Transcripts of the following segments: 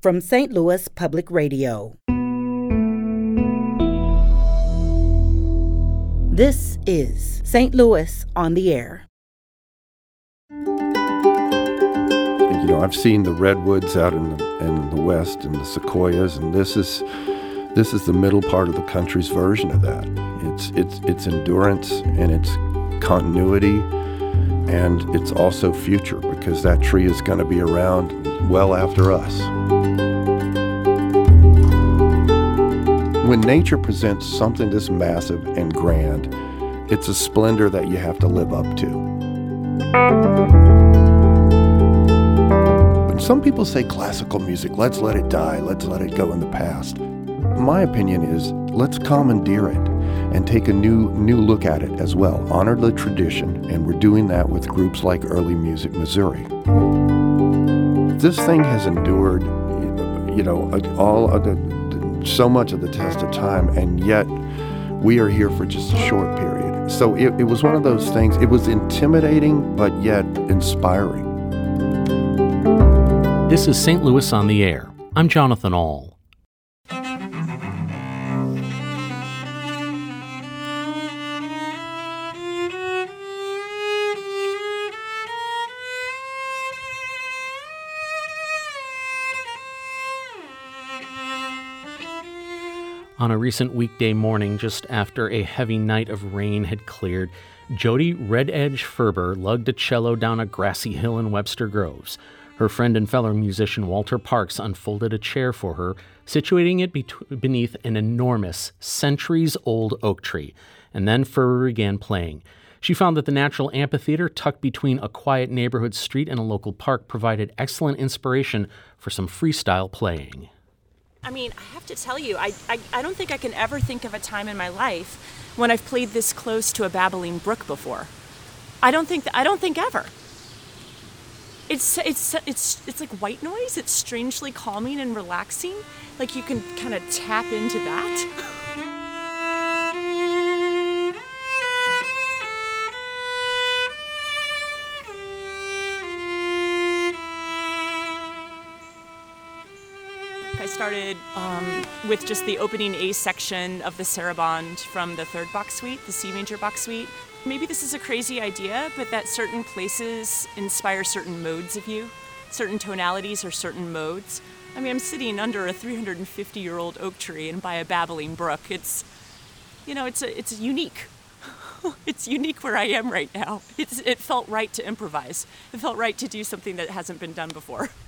from St. Louis Public Radio. This is St. Louis on the Air. You know, I've seen the redwoods out in the, in the west and the sequoias, and this is this is the middle part of the country's version of that. It's it's it's endurance and it's continuity and it's also future because that tree is going to be around well after us. When nature presents something this massive and grand, it's a splendor that you have to live up to. When some people say classical music, let's let it die, let's let it go in the past. My opinion is let's commandeer it and take a new new look at it as well. Honor the tradition, and we're doing that with groups like Early Music Missouri. This thing has endured, you know, all of the, so much of the test of time, and yet we are here for just a short period. So it, it was one of those things. It was intimidating, but yet inspiring. This is St. Louis on the Air. I'm Jonathan Ahl. On a recent weekday morning, just after a heavy night of rain had cleared, Jody Redhage Ferber lugged a cello down a grassy hill in Webster Groves. Her friend and fellow musician Walter Parks unfolded a chair for her, situating it beneath an enormous, centuries old oak tree, and then Ferber began playing. She found that the natural amphitheater tucked between a quiet neighborhood street and a local park provided excellent inspiration for some freestyle playing. I mean, I have to tell you, I, I, I don't think I can ever think of a time in my life when I've played this close to a babbling brook before. I don't think I don't think ever. It's it's it's it's like white noise. It's strangely calming and relaxing. Like you can kind of tap into that. Started um, with just the opening A section of the Sarabande from the third Bach suite, the C major Bach suite. Maybe this is a crazy idea, but that certain places inspire certain modes of you, certain tonalities or certain modes. I mean, I'm sitting under a 350 year old oak tree and by a babbling brook. It's, you know, it's, a, it's unique. it's unique where I am right now. It's, it felt right to improvise. It felt right to do something that hasn't been done before.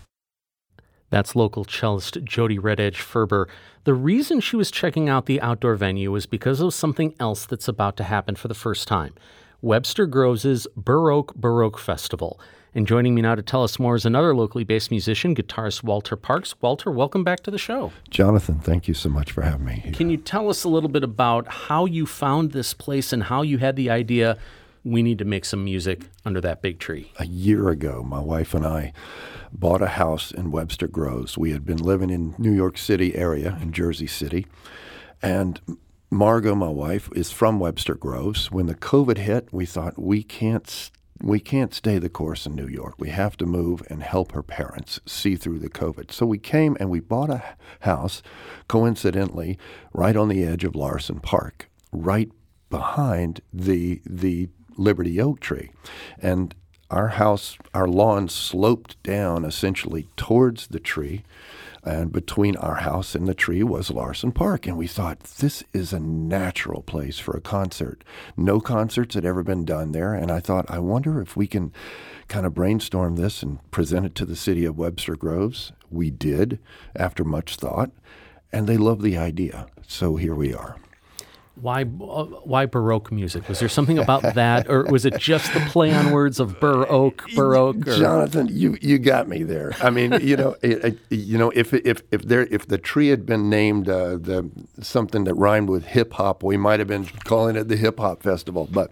That's local cellist Jody Redhage Ferber. The reason she was checking out the outdoor venue was because of something else that's about to happen for the first time Webster Groves' Burr Oak Baroque Festival. And joining me now to tell us more is another locally based musician, guitarist Walter Parks. Walter, welcome back to the show. Jonathan, thank you so much for having me. Here. Can you tell us a little bit about how you found this place and how you had the idea we need to make some music under that big tree? A year ago, my wife and I bought a house in Webster Groves. We had been living in New York City area, in Jersey City, and Margot, my wife, is from Webster Groves. When the COVID hit, we thought we can't we can't stay the course in New York. We have to move and help her parents see through the COVID. So we came and we bought a house, coincidentally, right on the edge of Larson Park, right behind the the Liberty Oak tree. And our house, our lawn sloped down essentially towards the tree. And between our house and the tree was Larson Park. And we thought, this is a natural place for a concert. No concerts had ever been done there. And I thought, I wonder if we can kind of brainstorm this and present it to the city of Webster Groves. We did after much thought. And they loved the idea. So here we are why uh, why Baroque music? Was there something about that, or was it just the play on words of Oak, Baroque? Or? Jonathan, you you got me there. I mean, you know, it, it, you know, if if if there if the tree had been named uh, the something that rhymed with hip hop, we might have been calling it the Hip Hop Festival. But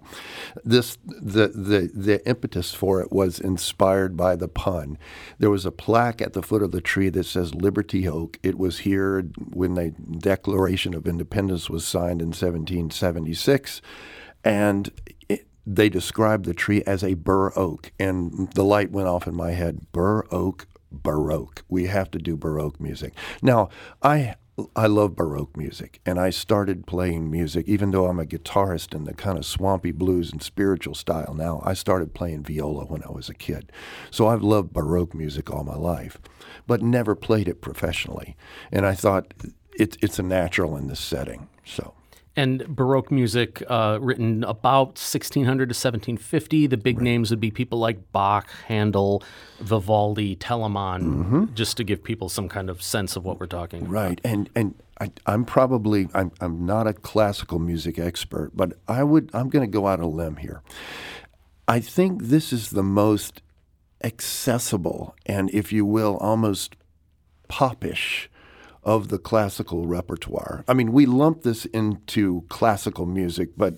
this the the the impetus for it was inspired by the pun. There was a plaque at the foot of the tree that says Liberty Oak. It was here when the Declaration of Independence was signed in 1776. And it, they described the tree as a bur oak. And the light went off in my head. Bur oak Baroque. We have to do Baroque music. Now, I I love Baroque music, and I started playing music, even though I'm a guitarist in the kind of swampy blues and spiritual style now. I started playing viola when I was a kid. So I've loved Baroque music all my life, but never played it professionally. And I thought it, it's a natural in this setting. So and Baroque music uh, written about 1600 to 1750. The big right. names would be people like Bach, Handel, Vivaldi, Telemann, mm-hmm. just to give people some kind of sense of what we're talking about. Right, and and I, am probably I'm I'm not a classical music expert, but I would I'm going to go out a limb here. I think this is the most accessible and, if you will, almost popish of the classical repertoire. I mean, we lump this into classical music, but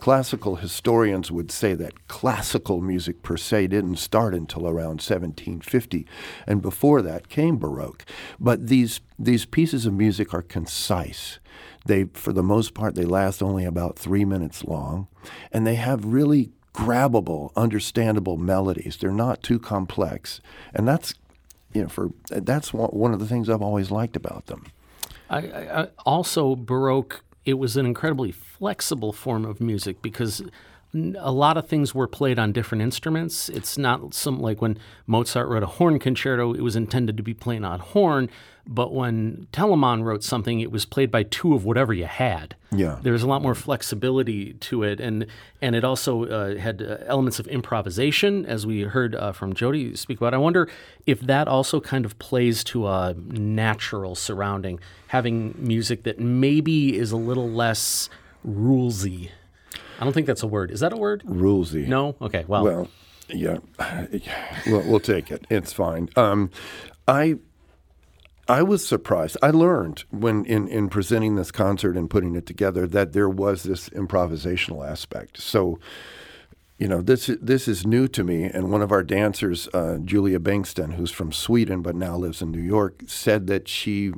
classical historians would say that classical music per se didn't start until around 1750, and before that came Baroque. But these these pieces of music are concise. They, for the most part, they last only about three minutes long, and they have really grabbable, understandable melodies. They're not too complex, and that's you know, for that's one of the things I've always liked about them. I, I, also, Baroque, it was an incredibly flexible form of music because a lot of things were played on different instruments. It's not some like when Mozart wrote a horn concerto, it was intended to be played on horn. But when Telemann wrote something, it was played by two of whatever you had. Yeah, there was a lot more flexibility to it, and and it also uh, had uh, elements of improvisation, as we heard uh, from Jody speak about. I wonder if that also kind of plays to a natural surrounding, having music that maybe is a little less rulesy. I don't think that's a word. Is that a word? Rulesy. No. Okay. Well. Well. Yeah. Well, we'll take it. It's fine. Um, I I was surprised. I learned when in, in presenting this concert and putting it together that there was this improvisational aspect. So, you know, this this is new to me. And one of our dancers, uh, Julia Bengtsson, who's from Sweden but now lives in New York, said that she,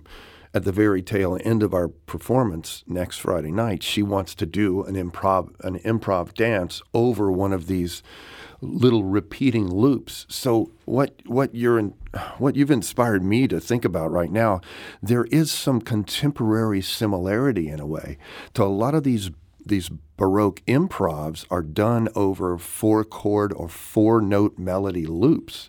at the very tail end of our performance next Friday night, she wants to do an improv an improv dance over one of these little repeating loops. So what what you're in, what you've inspired me to think about right now, there is some contemporary similarity in a way to a lot of these these baroque improvs are done over four chord or four note melody loops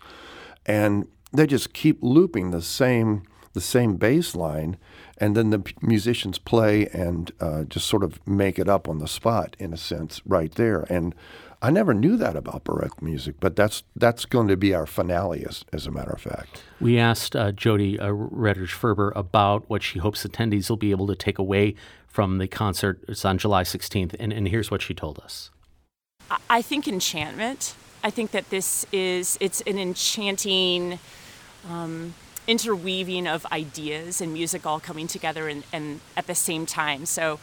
and they just keep looping the same the same bass line and then the musicians play and uh, just sort of make it up on the spot in a sense right there and I never knew that about Baroque music, but that's that's going to be our finale, as, as a matter of fact. We asked uh, Jody uh, Ferber about what she hopes attendees will be able to take away from the concert. It's on July 16th, and, and here's what she told us. I think enchantment. I think that this is it's an enchanting um, interweaving of ideas and music all coming together and, and at the same time. So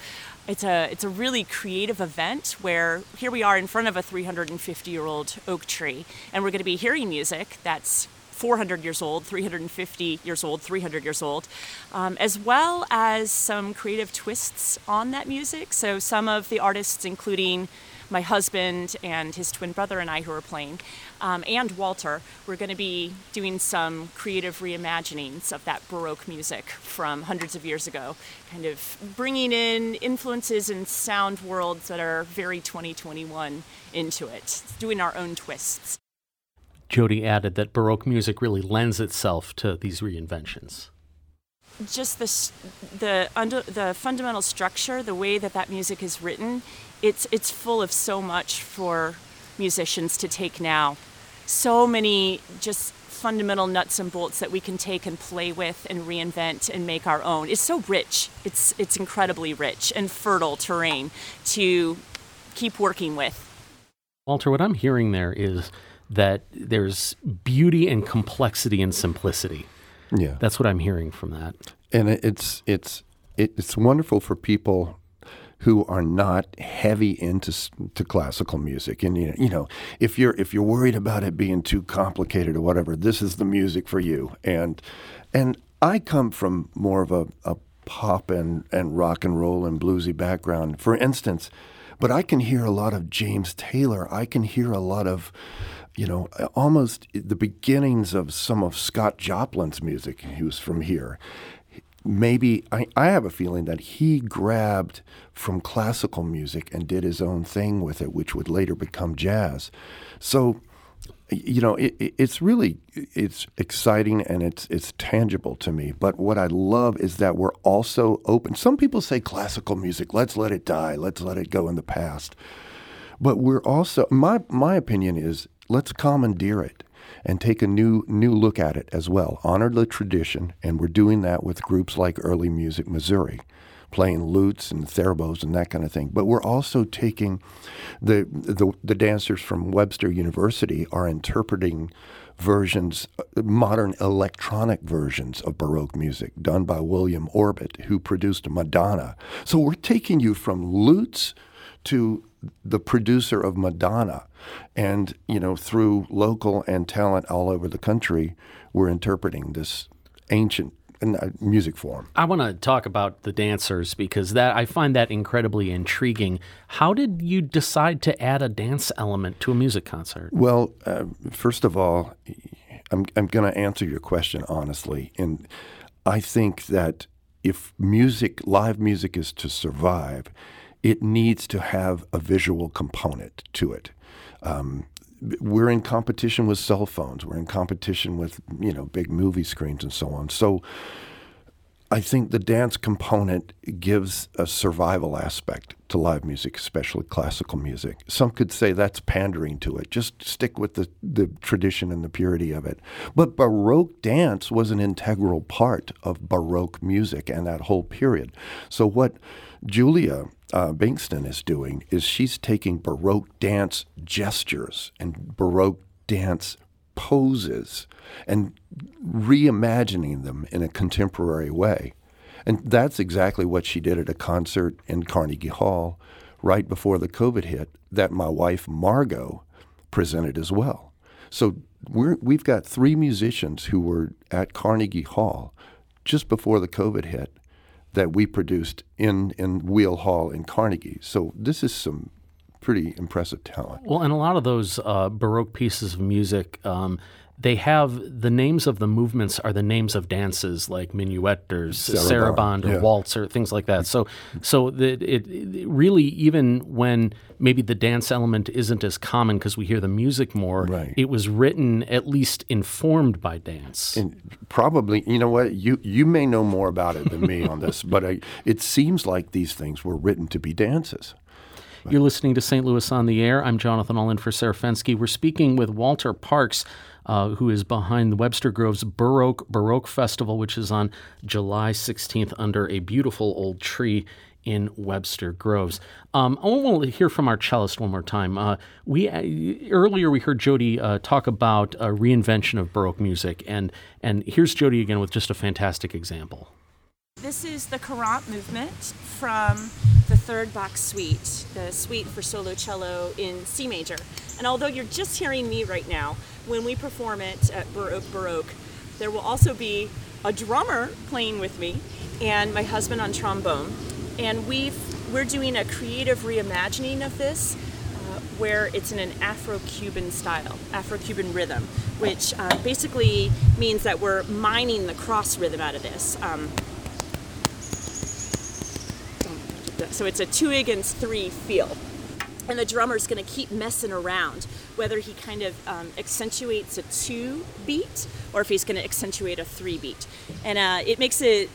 it's a it's a really creative event where here we are in front of a 350 year old oak tree, and we're going to be hearing music that's 400 years old, 350 years old, 300 years old, um, as well as some creative twists on that music. So some of the artists, including my husband and his twin brother and I who are playing, um, and Walter, we're going to be doing some creative reimaginings of that Baroque music from hundreds of years ago, kind of bringing in influences and sound worlds that are very 2021 into it, doing our own twists. Jody added that Baroque music really lends itself to these reinventions just the the under the fundamental structure, the way that that music is written, it's it's full of so much for musicians to take now. So many just fundamental nuts and bolts that we can take and play with and reinvent and make our own. It's so rich. It's it's incredibly rich and fertile terrain to keep working with. Walter, what I'm hearing there is that there's beauty and complexity and simplicity. Yeah, that's what I'm hearing from that. And it's it's it's wonderful for people who are not heavy into to classical music. And you know, if you're if you're worried about it being too complicated or whatever, this is the music for you. And and I come from more of a, a pop and, and rock and roll and bluesy background. For instance, but I can hear a lot of James Taylor. I can hear a lot of you know, almost the beginnings of some of Scott Joplin's music. He was from here. Maybe I, I have a feeling that he grabbed from classical music and did his own thing with it, which would later become jazz. So, you know, it, it's really it's exciting and it's it's tangible to me. But what I love is that we're also open. Some people say classical music, let's let it die, let's let it go in the past. But we're also my my opinion is let's commandeer it and take a new new look at it as well. Honor the tradition, and we're doing that with groups like Early Music Missouri, playing lutes and theorbos and that kind of thing. But we're also taking the the, the dancers from Webster University are interpreting versions, modern electronic versions of Baroque music done by William Orbit, who produced Madonna. So we're taking you from lutes to the producer of Madonna. And, you know, through local and talent all over the country, we're interpreting this ancient uh, music form. I want to talk about the dancers because that I find that incredibly intriguing. How did you decide to add a dance element to a music concert? Well, uh, first of all, I'm, I'm going to answer your question honestly. And I think that if music, live music is to survive, it needs to have a visual component to it. Um, we're in competition with cell phones. We're in competition with you know big movie screens and so on. So I think the dance component gives a survival aspect to live music, especially classical music. Some could say that's pandering to it. Just stick with the, the tradition and the purity of it. But Baroque dance was an integral part of Baroque music and that whole period. So what Julia uh, Bengtsson is doing is she's taking Baroque dance gestures and Baroque dance poses and reimagining them in a contemporary way. And that's exactly what she did at a concert in Carnegie Hall right before the COVID hit that my wife Margot presented as well. So we have got three musicians who were at Carnegie Hall just before the COVID hit that we produced in, in Weill Hall in Carnegie. So this is some pretty impressive talent. Well, and a lot of those uh, Baroque pieces of music, um, they have the names of the movements are the names of dances like minuet or saraband or yeah. waltz or things like that. So, so it, it, it really even when maybe the dance element isn't as common because we hear the music more, right. it was written at least informed by dance. And probably, you know what, you you may know more about it than me on this, but I, it seems like these things were written to be dances. You're listening to St. Louis on the Air. I'm Jonathan Ahl in for Sarah Fenske. We're speaking with Walter Parks, uh, who is behind the Webster Groves Burr Oak Baroque Festival, which is on July 16th under a beautiful old tree in Webster Groves. Um, I want to hear from our cellist one more time. Uh, we uh, earlier we heard Jody uh, talk about a reinvention of Baroque music, and and here's Jody again with just a fantastic example. This is the Courante movement from the third Bach suite, the suite for solo cello in C major. And although you're just hearing me right now, when we perform it at Burr Oak Baroque, there will also be a drummer playing with me and my husband on trombone. And we've we're doing a creative reimagining of this uh, where it's in an Afro-Cuban style, Afro-Cuban rhythm, which uh, basically means that we're mining the cross rhythm out of this. Um, So it's a two against three feel. And the drummer's going to keep messing around, whether he kind of um, accentuates a two beat or if he's going to accentuate a three beat. And uh, it makes it,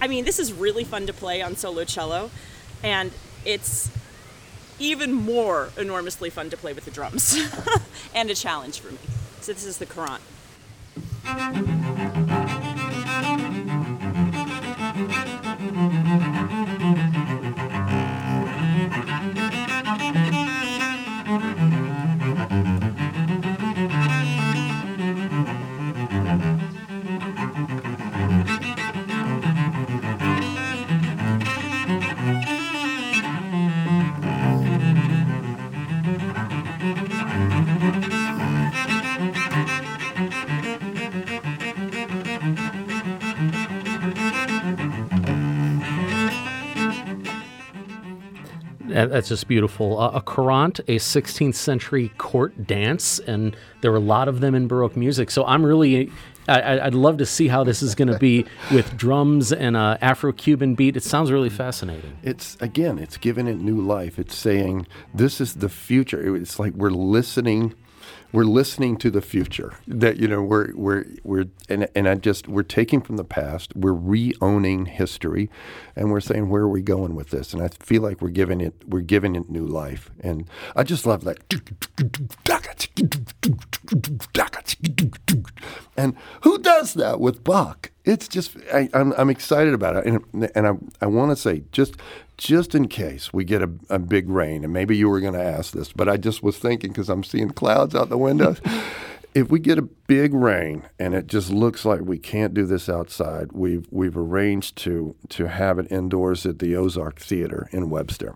I mean, this is really fun to play on solo cello. And it's even more enormously fun to play with the drums and a challenge for me. So this is the Courante. That's just beautiful. Uh, a courante, a 16th century court dance, and there were a lot of them in Baroque music. So I'm really, I, would love to see how this is going to be with drums and a Afro-Cuban beat. It sounds really fascinating. It's again, it's giving it new life. It's saying this is the future. It's like we're listening we're listening to the future. That you know we're we're we're and and I just we're taking from the past. We're re-owning history, and we're saying where are we going with this? And I feel like we're giving it we're giving it new life. And I just love that. And who does that with Bach? It's just I, am I'm, I'm excited about it, and and I I want to say just just in case we get a, a big rain, and maybe you were going to ask this, but I just was thinking because I'm seeing clouds out the windows. if we get a big rain and it just looks like we can't do this outside, we've we've arranged to to have it indoors at the Ozark Theater in Webster.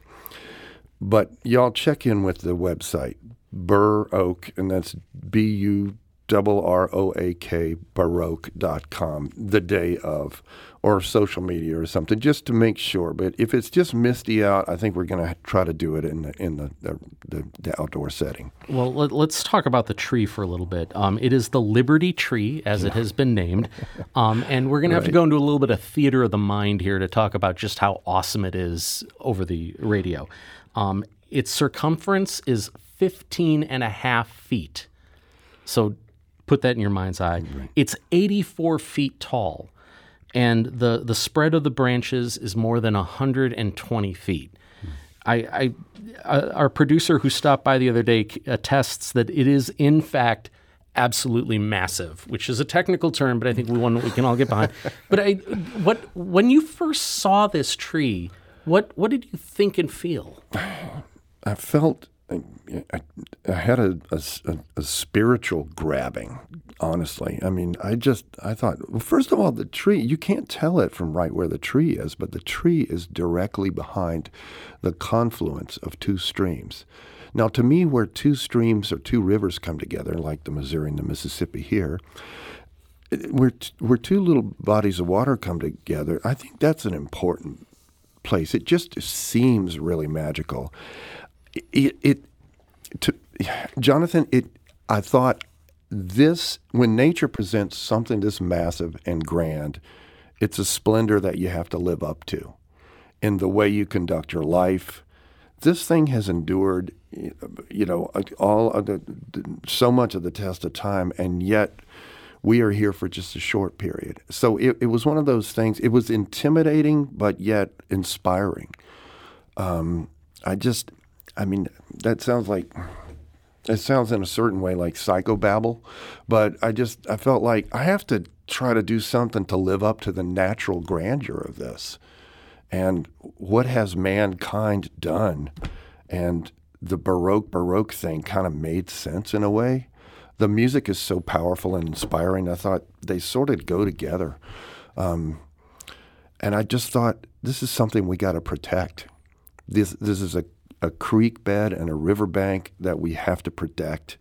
But y'all check in with the website Burr Oak, and that's B U double R O A K Baroque.com the day of or social media or something just to make sure. But if it's just misty out, I think we're going to try to do it in the in the the, the, the outdoor setting. Well, let, us talk about the tree for a little bit. Um, it is the Liberty Tree, as it has been named, um, and we're going right. to have to go into a little bit of theater of the mind here to talk about just how awesome it is over the radio. Um, its circumference is 15 and a half feet. So put that in your mind's eye. Right. It's 84 feet tall and the the spread of the branches is more than 120 feet. I, I uh, our producer who stopped by the other day attests that it is in fact absolutely massive, which is a technical term, but I think we one we can all get behind. but I, what when you first saw this tree, what what did you think and feel? I felt I, I, had a, a, a, spiritual grabbing, honestly. I mean, I just, I thought, well, first of all, the tree, you can't tell it from right where the tree is, but the tree is directly behind the confluence of two streams. Now, to me, where two streams or two rivers come together, like the Missouri and the Mississippi here, where, where two little bodies of water come together, I think that's an important place. It just seems really magical it, it to, Jonathan, it I thought this when nature presents something this massive and grand, it's a splendor that you have to live up to in the way you conduct your life. This thing has endured, you know, all the, so much of the test of time, and yet we are here for just a short period. So it, it was one of those things. It was intimidating, but yet inspiring. Um, I just I mean, that sounds like it sounds in a certain way like psychobabble, but I just I felt like I have to try to do something to live up to the natural grandeur of this. And what has mankind done? And the Burr Oak Baroque thing kind of made sense in a way. The music is so powerful and inspiring. I thought they sort of go together. Um, and I just thought this is something we got to protect. This this is a a creek bed and a river bank that we have to protect.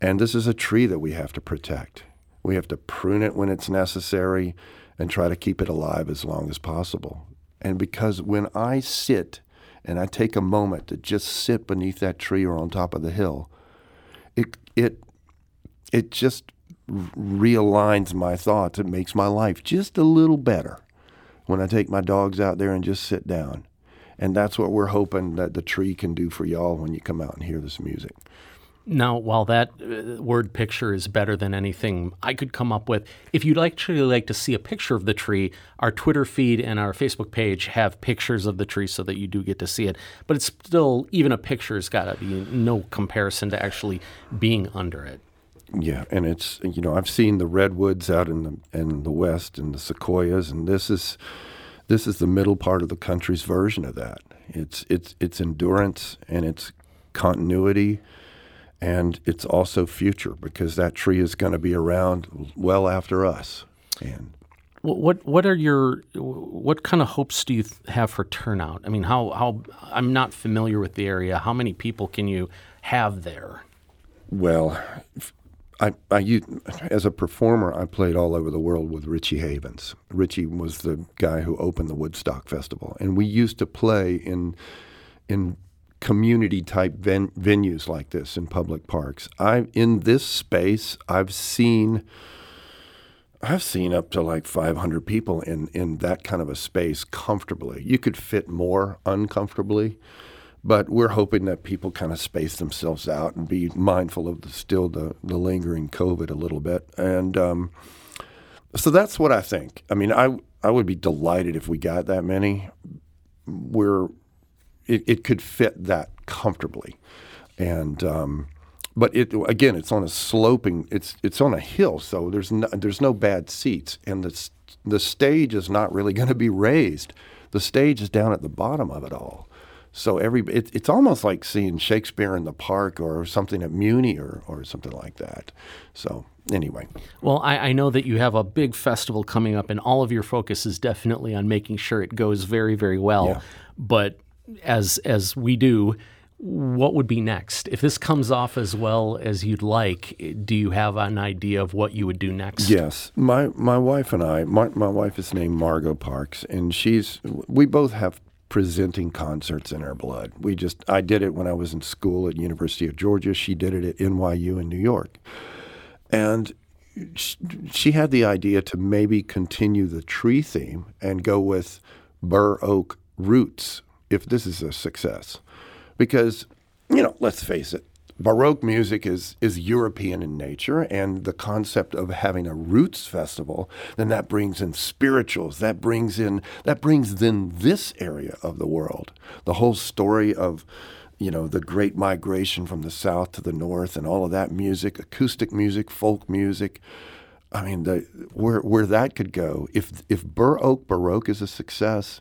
And this is a tree that we have to protect. We have to prune it when it's necessary and try to keep it alive as long as possible. And because when I sit and I take a moment to just sit beneath that tree or on top of the hill, it it it just realigns my thoughts. It makes my life just a little better when I take my dogs out there and just sit down and that's what we're hoping that the tree can do for y'all when you come out and hear this music. Now, while that uh, word picture is better than anything I could come up with, if you'd actually like to see a picture of the tree, our Twitter feed and our Facebook page have pictures of the tree so that you do get to see it. But it's still, even a picture's got to be no comparison to actually being under it. Yeah, and it's you know I've seen the redwoods out in the in the west and the sequoias, and this is this is the middle part of the country's version of that. It's it's it's endurance and it's continuity and it's also future because that tree is going to be around well after us. And what what are your what kind of hopes do you have for turnout? I mean, how how I'm not familiar with the area. How many people can you have there? Well, I, I, as a performer, I played all over the world with Richie Havens. Richie was the guy who opened the Woodstock Festival, and we used to play in in community type ven- venues like this in public parks. I in this space, I've seen I've seen up to like 500 people in in that kind of a space comfortably. You could fit more uncomfortably, but we're hoping that people kind of space themselves out and be mindful of the still the the lingering COVID a little bit. And um, so that's what I think. I mean, I I would be delighted if we got that many. We're it, it could fit that comfortably, and um, but it again, it's on a sloping. It's it's on a hill, so there's no, there's no bad seats, and the the stage is not really going to be raised. The stage is down at the bottom of it all. So every it, it's almost like seeing Shakespeare in the park or something at Muni or, or something like that. So anyway. Well, I, I, know that you have a big festival coming up, and all of your focus is definitely on making sure it goes very, very well. Yeah. But as as we do, what would be next? If this comes off as well as you'd like, do you have an idea of what you would do next? Yes. My my wife and I, my, my wife is named Margot Parks, and she's we both have presenting concerts in our blood. We just I did it when I was in school at University of Georgia. She did it at NYU in New York. And she had the idea to maybe continue the tree theme and go with bur oak roots if this is a success. Because, you know, let's face it, Baroque music is is European in nature, and the concept of having a roots festival, then that brings in spirituals. That brings in that brings in this area of the world. The whole story of, you know, the great migration from the south to the north, and all of that music, acoustic music, folk music. I mean, the where where that could go. If if Oak Baroque is a success,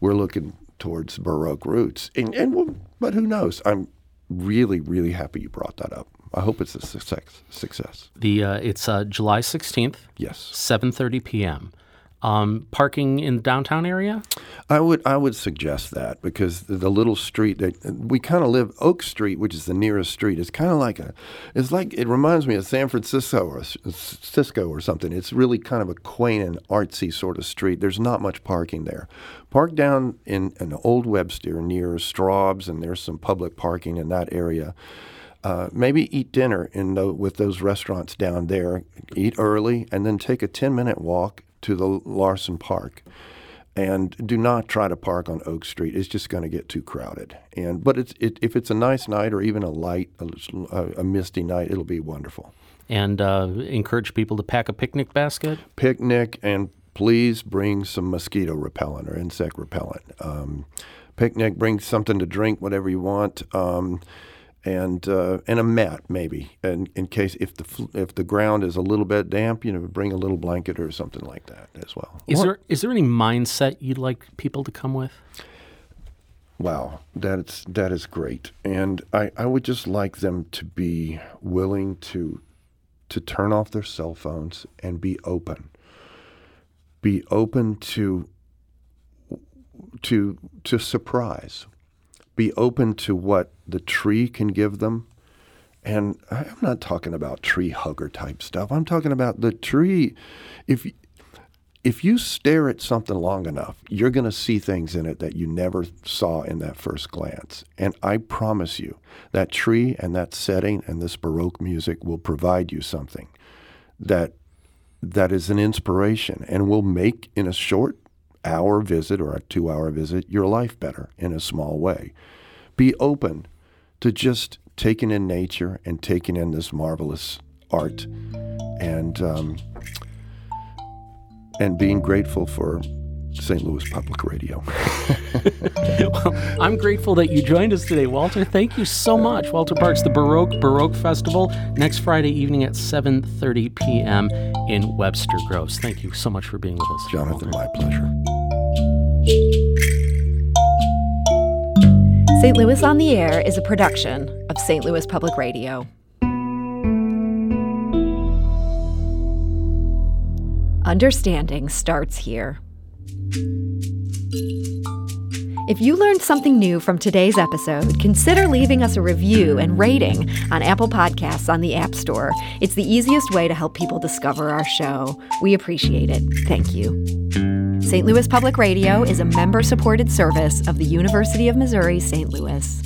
we're looking towards Baroque roots, and and but who knows? I'm really, really happy you brought that up. I hope it's a success. Success. The uh, it's uh, July sixteenth. Yes. Seven thirty p.m. Um, parking in the downtown area? I would I would suggest that because the, little street that we kind of live Oak Street, which is the nearest street, is kind of like a it's like it reminds me of San Francisco or Cisco or something. It's really kind of a quaint and artsy sort of street. There's not much parking there. Park down in an old Webster near Straub's, and there's some public parking in that area. Uh, maybe eat dinner in the, with those restaurants down there. Eat early, and then take a 10 minute walk to the Larson Park. And do not try to park on Oak Street. It's just going to get too crowded. And but it's it, if it's a nice night or even a light, a, a misty night, it'll be wonderful. And uh, encourage people to pack a picnic basket. Picnic and please bring some mosquito repellent or insect repellent. Um, picnic, bring something to drink, whatever you want. Um, and uh, and a mat maybe, and in case if the if the ground is a little bit damp, you know, bring a little blanket or something like that as well. Is or, there is there any mindset you'd like people to come with? Wow, that's that is great, and I, I would just like them to be willing to to turn off their cell phones and be open. Be open to to to surprise be open to what the tree can give them. And I'm not talking about tree hugger type stuff. I'm talking about the tree. If if you stare at something long enough, you're going to see things in it that you never saw in that first glance. And I promise you, that tree and that setting and this Baroque music will provide you something that that is an inspiration and will make in a short hour visit or a two hour visit your life better in a small way. Be open to just taking in nature and taking in this marvelous art and um, and being grateful for St. Louis Public Radio. well, I'm grateful that you joined us today, Walter. Thank you so much. Walter Parks, the Burr Oak Baroque Festival, next Friday evening at 7:30 p.m. in Webster Groves. Thank you so much for being with us, Jonathan. Walter. My pleasure. St. Louis on the Air is a production of St. Louis Public Radio. Understanding starts here. If you learned something new from today's episode, consider leaving us a review and rating on Apple Podcasts on the App Store. It's the easiest way to help people discover our show. We appreciate it. Thank you. St. Louis Public Radio is a member supported service of the University of Missouri St. Louis.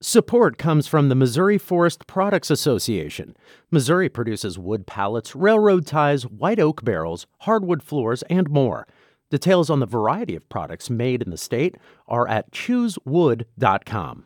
Support comes from the Missouri Forest Products Association. Missouri produces wood pallets, railroad ties, white oak barrels, hardwood floors, and more. Details on the variety of products made in the state are at choosewood.com.